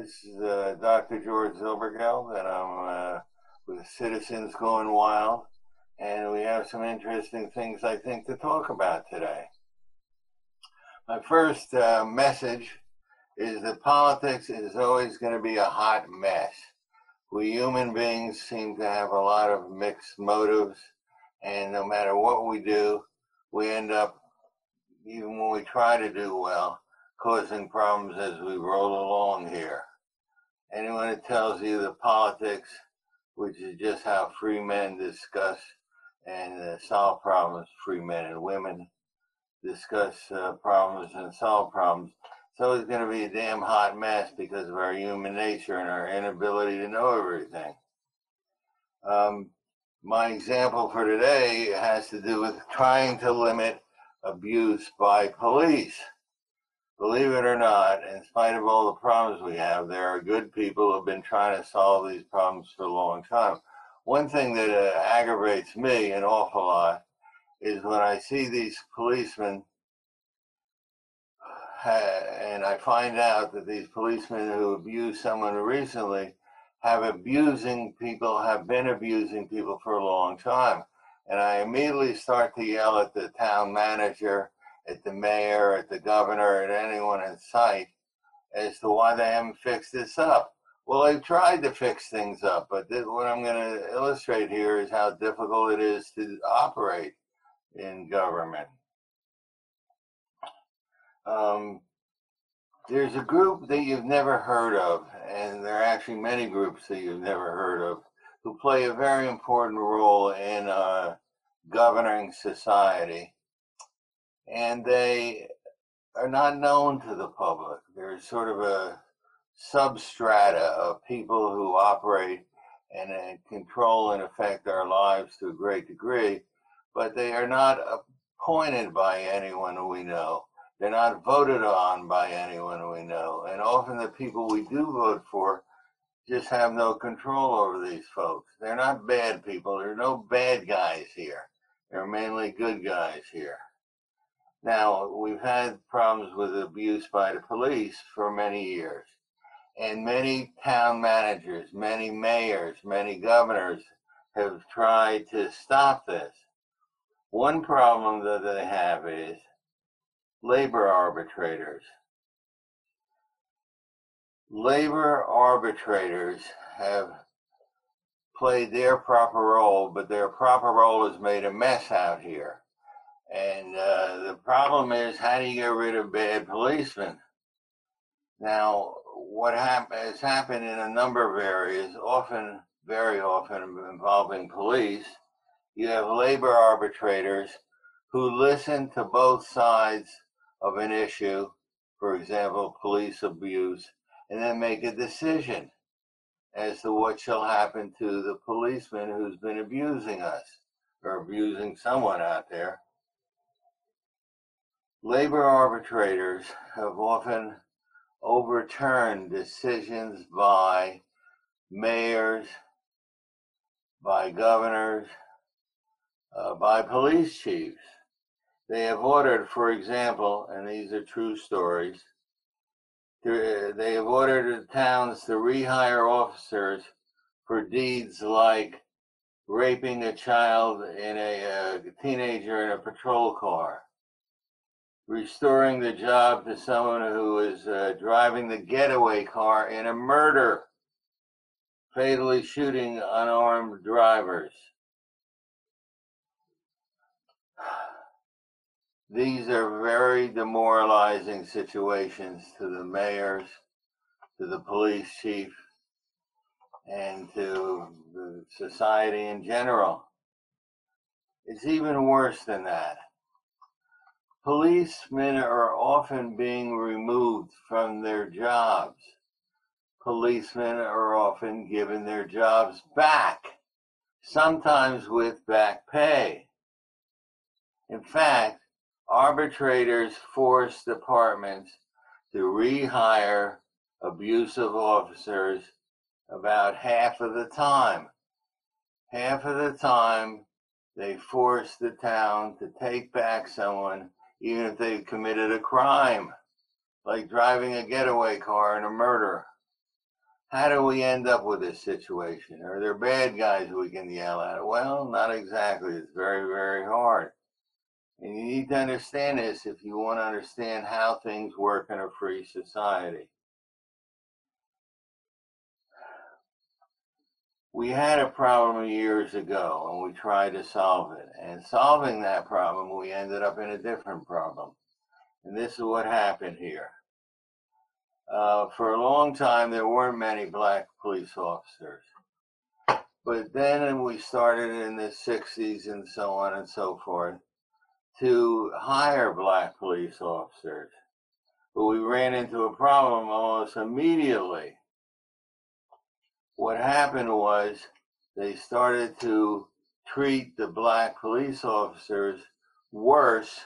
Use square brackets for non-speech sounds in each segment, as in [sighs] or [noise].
This is uh, Dr. George Zilbergeld, and I'm uh, with Citizens Going Wild, and we have some interesting things I think to talk about today. My first uh, message is that politics is always going to be a hot mess. We human beings seem to have a lot of mixed motives, and no matter what we do, we end up, even when we try to do well, causing problems as we roll along here. Anyone who tells you that politics, which is just how free men discuss and uh, solve problems, free men and women discuss uh, problems and solve problems, so it's going to be a damn hot mess because of our human nature and our inability to know everything. Um, my example for today has to do with trying to limit abuse by police believe it or not, in spite of all the problems we have, there are good people who have been trying to solve these problems for a long time. One thing that uh, aggravates me an awful lot is when I see these policemen and I find out that these policemen who abused someone recently have abusing people, have been abusing people for a long time. And I immediately start to yell at the town manager at the mayor, at the governor, at anyone in sight as to why they haven't fixed this up. Well, they've tried to fix things up, but what I'm going to illustrate here is how difficult it is to operate in government. Um, there's a group that you've never heard of, and there are actually many groups that you've never heard of, who play a very important role in uh, governing society and they are not known to the public. There's sort of a substrata of people who operate and uh, control and affect our lives to a great degree, but they are not appointed by anyone we know. They're not voted on by anyone we know. And often the people we do vote for just have no control over these folks. They're not bad people. There are no bad guys here. There are mainly good guys here. Now, we've had problems with abuse by the police for many years, and many town managers, many mayors, many governors have tried to stop this. One problem that they have is labor arbitrators. Labor arbitrators have played their proper role, but their proper role has made a mess out here. And uh, the problem is, how do you get rid of bad policemen? Now, what hap- has happened in a number of areas, often, very often involving police, you have labor arbitrators who listen to both sides of an issue, for example, police abuse, and then make a decision as to what shall happen to the policeman who's been abusing us or abusing someone out there Labor arbitrators have often overturned decisions by mayors, by governors, uh, by police chiefs. They have ordered, for example, and these are true stories, to, they have ordered the towns to rehire officers for deeds like raping a child in a, a uh, teenager in a patrol car restoring the job to someone who is uh, driving the getaway car in a murder, fatally shooting unarmed drivers. [sighs] These are very demoralizing situations to the mayors, to the police chief, and to the society in general. It's even worse than that Policemen are often being removed from their jobs. Policemen are often given their jobs back, sometimes with back pay. In fact, arbitrators force departments to rehire abusive officers about half of the time. Half of the time, they force the town to take back someone even if they've committed a crime, like driving a getaway car in a murder. how do we end up with this situation? Are there bad guys we can yell at? Well, not exactly. It's very, very hard. And you need to understand this if you want to understand how things work in a free society. We had a problem years ago and we tried to solve it. And solving that problem, we ended up in a different problem. And this is what happened here. Uh, for a long time, there weren't many black police officers. But then we started in the 60s and so on and so forth to hire black police officers. But we ran into a problem almost immediately. What happened was they started to treat the black police officers worse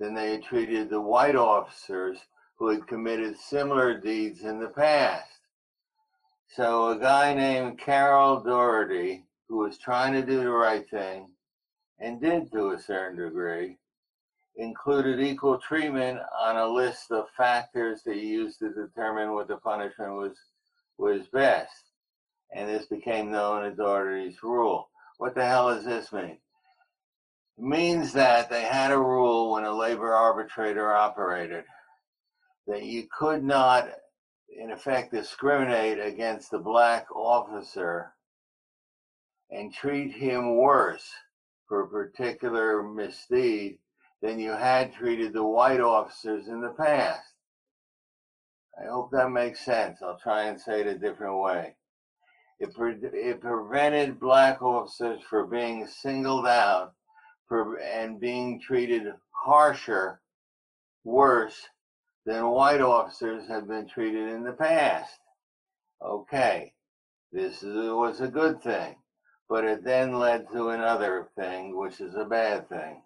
than they treated the white officers who had committed similar deeds in the past. So a guy named Carroll Daugherty, who was trying to do the right thing and did to a certain degree, included equal treatment on a list of factors that you used to determine what the punishment was was best. And this became known as Daugherty's rule. What the hell does this mean? It means that they had a rule when a labor arbitrator operated that you could not, in effect, discriminate against the black officer and treat him worse for a particular misdeed than you had treated the white officers in the past. I hope that makes sense. I'll try and say it a different way. It, pre- it prevented black officers from being singled out for, and being treated harsher, worse than white officers have been treated in the past. Okay, this is, was a good thing, but it then led to another thing, which is a bad thing.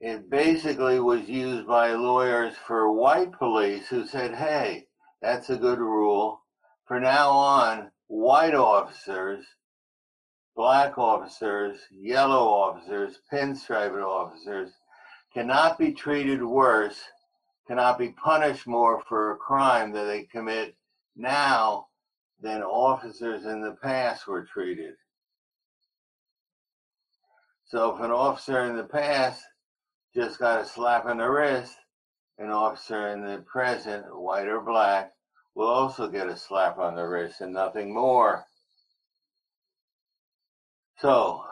It basically was used by lawyers for white police who said, hey, that's a good rule. For now on, white officers, black officers, yellow officers, pinstriped officers cannot be treated worse, cannot be punished more for a crime that they commit now than officers in the past were treated. So if an officer in the past just got a slap on the wrist, an officer in the present, white or black, will also get a slap on the wrist and nothing more. So,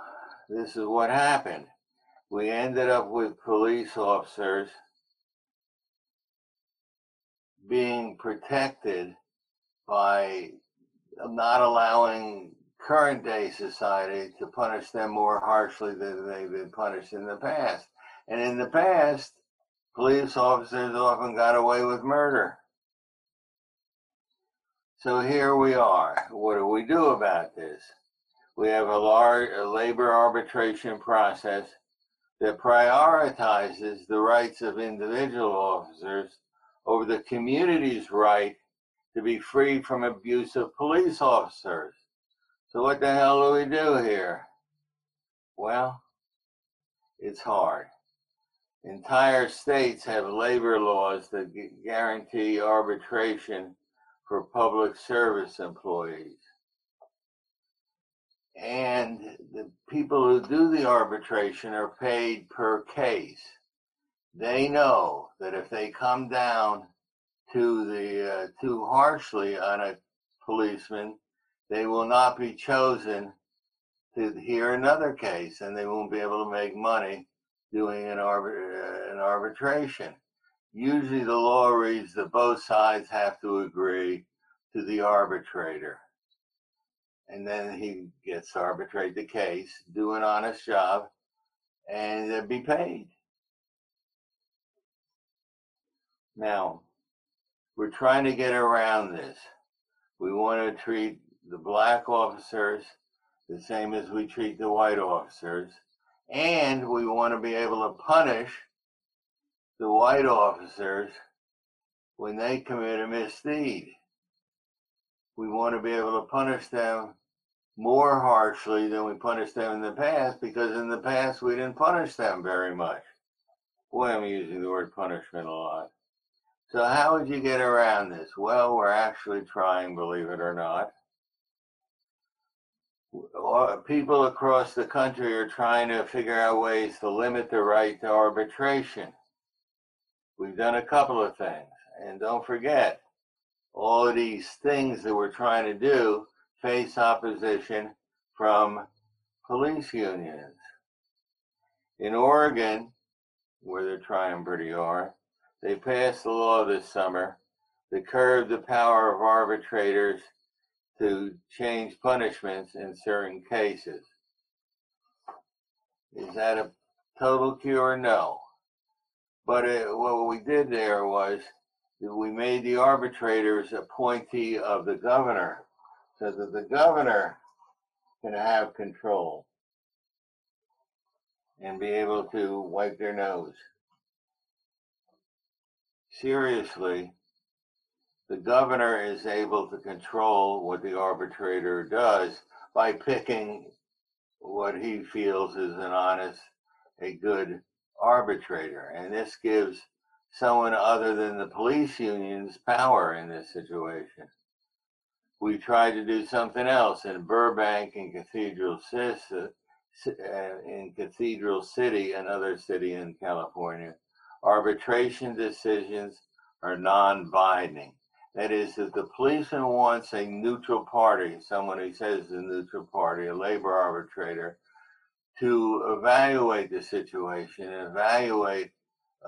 this is what happened we ended up with police officers being protected by not allowing current day society to punish them more harshly than they've been punished in the past. And in the past, police officers often got away with murder. So here we are. What do we do about this? We have a large a labor arbitration process that prioritizes the rights of individual officers over the community's right to be free from abuse of police officers. So, what the hell do we do here? Well, it's hard. Entire states have labor laws that guarantee arbitration for public service employees and the people who do the arbitration are paid per case. They know that if they come down to the uh, too harshly on a policeman, they will not be chosen to hear another case, and they won't be able to make money doing an, arbit- uh, an arbitration. Usually, the law reads that both sides have to agree to the arbitrator and then he gets to arbitrate the case, do an honest job, and be paid. Now, we're trying to get around this. We want to treat the black officers the same as we treat the white officers, and we want to be able to punish the white officers when they commit a misdeed we want to be able to punish them more harshly than we punished them in the past because in the past we didn't punish them very much. Boy, I'm using the word punishment a lot. So, how would you get around this? Well, we're actually trying, believe it or not. People across the country are trying to figure out ways to limit the right to arbitration. We've done a couple of things. And don't forget, all of these things that we're trying to do face opposition from police unions. In Oregon, where they're trying pretty hard, they passed a law this summer that curbed the power of arbitrators to change punishments in certain cases. Is that a total cure? No. But it, what we did there was we made the arbitrators appointee of the governor so that the governor can have control and be able to wipe their nose. Seriously, the governor is able to control what the arbitrator does by picking what he feels is an honest, a good arbitrator. And this gives someone other than the police unions power in this situation. We tried to do something else in Burbank and Cathedral City, uh, in Cathedral City, another city in California. Arbitration decisions are non-binding. That is, if the policeman wants a neutral party, someone who says the neutral party, a labor arbitrator, to evaluate the situation, evaluate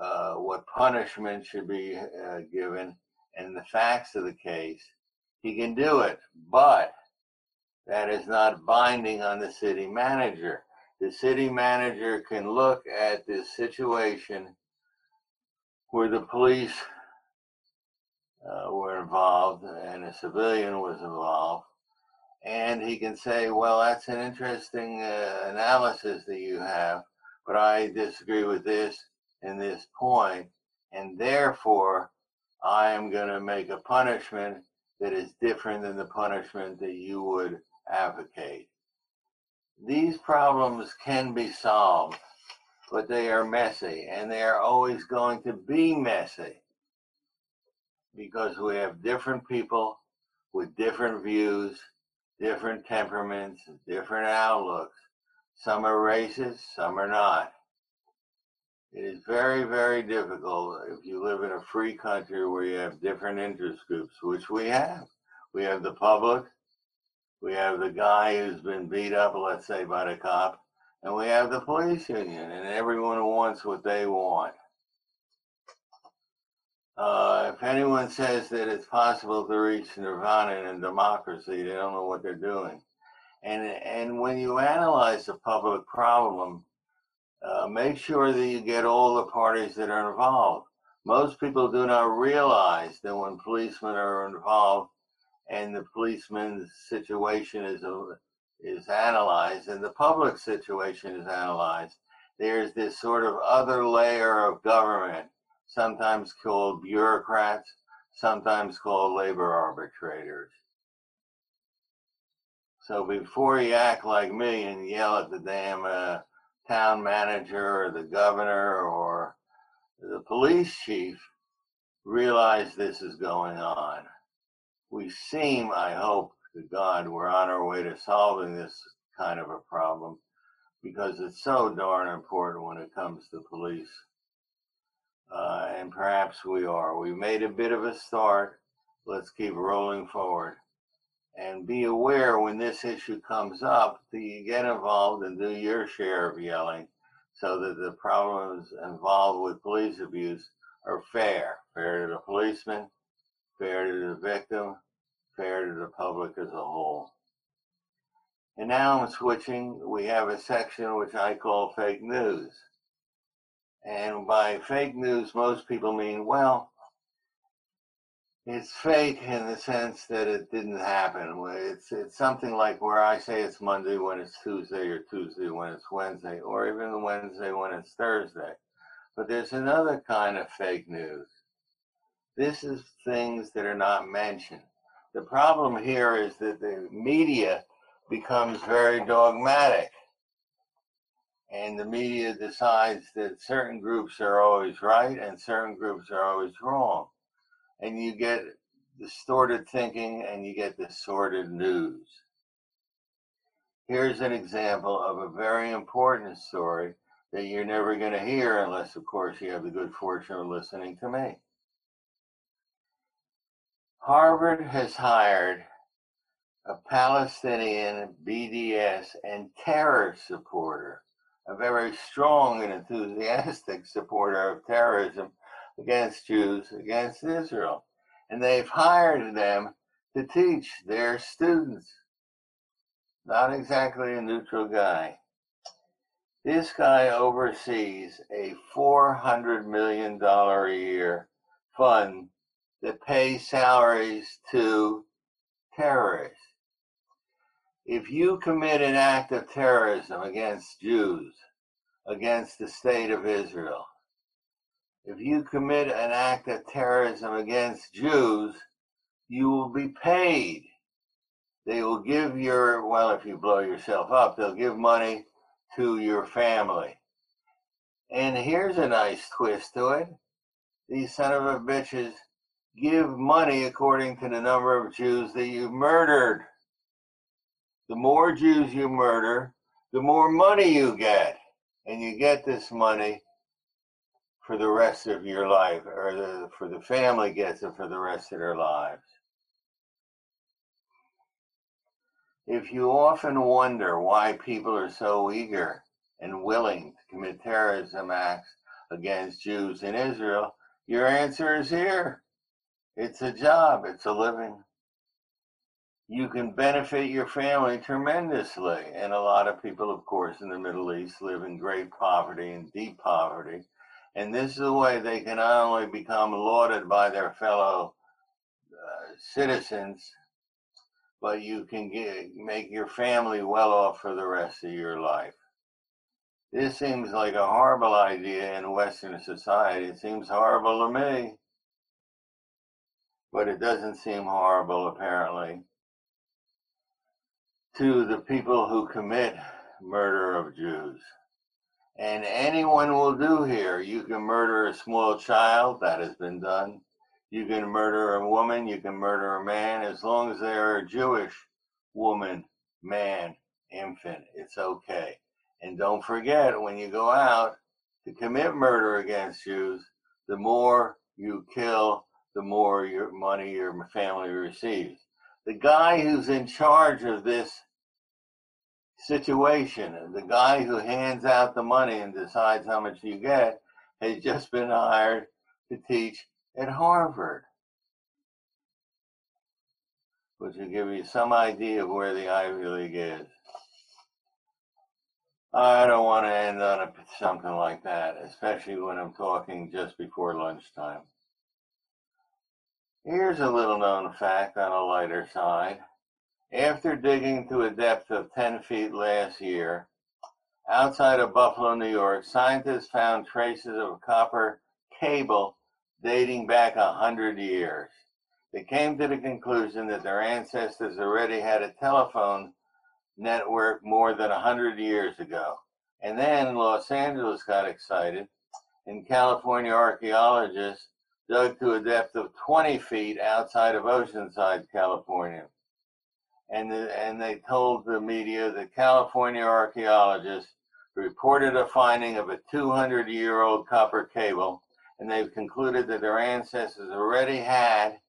uh, what punishment should be uh, given and the facts of the case, he can do it. But that is not binding on the city manager. The city manager can look at this situation where the police uh, were involved and a civilian was involved. And he can say, well, that's an interesting uh, analysis that you have, but I disagree with this in this point, and therefore I am going to make a punishment that is different than the punishment that you would advocate. These problems can be solved, but they are messy, and they are always going to be messy because we have different people with different views, different temperaments, different outlooks. Some are racist, some are not. It is very, very difficult if you live in a free country where you have different interest groups, which we have. We have the public, we have the guy who's been beat up, let's say, by the cop, and we have the police union, and everyone wants what they want. Uh, if anyone says that it's possible to reach nirvana in democracy, they don't know what they're doing. And and when you analyze the public problem, uh, make sure that you get all the parties that are involved. Most people do not realize that when policemen are involved and the policeman's situation is is analyzed and the public situation is analyzed, there's this sort of other layer of government, sometimes called bureaucrats, sometimes called labor arbitrators. So before you act like me and yell at the damn uh, town manager or the governor or the police chief realize this is going on. We seem, I hope to God, we're on our way to solving this kind of a problem because it's so darn important when it comes to police. Uh, and perhaps we are. We made a bit of a start. Let's keep rolling forward. And be aware when this issue comes up that you get involved and do your share of yelling so that the problems involved with police abuse are fair. Fair to the policeman fair to the victim fair to the public as a whole. And now i'm switching. We have a section which i call fake news and by fake news most people mean well it's fake in the sense that it didn't happen. It's it's something like where I say it's Monday when it's Tuesday, or Tuesday when it's Wednesday, or even Wednesday when it's Thursday. But there's another kind of fake news. This is things that are not mentioned. The problem here is that the media becomes very dogmatic. And the media decides that certain groups are always right and certain groups are always wrong and you get distorted thinking and you get distorted news. Here's an example of a very important story that you're never going to hear unless, of course, you have the good fortune of listening to me. Harvard has hired a Palestinian BDS and terror supporter, a very strong and enthusiastic supporter of terrorism against Jews, against Israel. And they've hired them to teach their students. Not exactly a neutral guy. This guy oversees a $400 million a year fund that pays salaries to terrorists. If you commit an act of terrorism against Jews, against the state of Israel, if you commit an act of terrorism against Jews, you will be paid. They will give your, well, if you blow yourself up, they'll give money to your family. And here's a nice twist to it. These son of a bitches give money according to the number of Jews that you murdered. The more Jews you murder, the more money you get. And you get this money for the rest of your life, or the, for the family gets it for the rest of their lives. If you often wonder why people are so eager and willing to commit terrorism acts against Jews in Israel, your answer is here. It's a job, it's a living. You can benefit your family tremendously. And a lot of people, of course, in the Middle East live in great poverty and deep poverty. And this is a way they can not only become lauded by their fellow uh, citizens, but you can get, make your family well off for the rest of your life. This seems like a horrible idea in Western society. It seems horrible to me, but it doesn't seem horrible apparently to the people who commit murder of Jews and anyone will do here. You can murder a small child, that has been done. You can murder a woman, you can murder a man, as long as they're a Jewish woman, man, infant, it's okay. And don't forget, when you go out to commit murder against Jews, the more you kill, the more your money your family receives. The guy who's in charge of this situation. The guy who hands out the money and decides how much you get has just been hired to teach at Harvard, which will give you some idea of where the Ivy League is. I don't want to end on a, something like that, especially when I'm talking just before lunchtime. Here's a little known fact on a lighter side. After digging to a depth of 10 feet last year, outside of Buffalo, New York, scientists found traces of copper cable dating back a hundred years. They came to the conclusion that their ancestors already had a telephone network more than a hundred years ago. And then Los Angeles got excited, and California archaeologists dug to a depth of 20 feet outside of Oceanside, California and the, and they told the media that California archaeologists reported a finding of a 200 year old copper cable, and they've concluded that their ancestors already had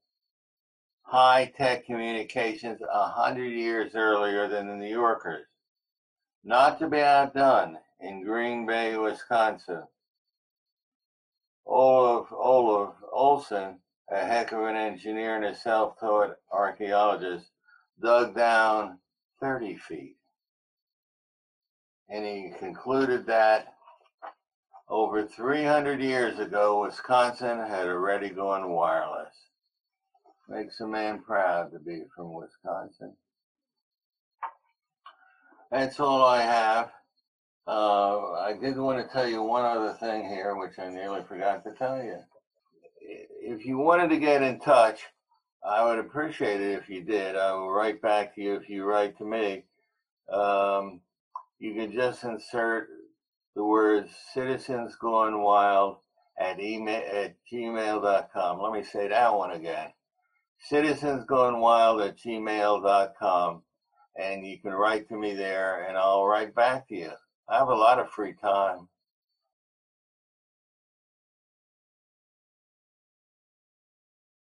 high tech communications a hundred years earlier than the New Yorkers. Not to be outdone in Green Bay, Wisconsin. Olaf, Olaf Olson, a heck of an engineer and a self taught archaeologist, dug down 30 feet. And he concluded that over 300 years ago, Wisconsin had already gone wireless. Makes a man proud to be from Wisconsin. That's all I have. Uh, I did want to tell you one other thing here, which I nearly forgot to tell you. If you wanted to get in touch, I would appreciate it if you did. I will write back to you if you write to me. Um, you can just insert the words citizens gone wild at email at gmail.com. Let me say that one again. Citizens Going Wild at gmail.com. And you can write to me there and I'll write back to you. I have a lot of free time.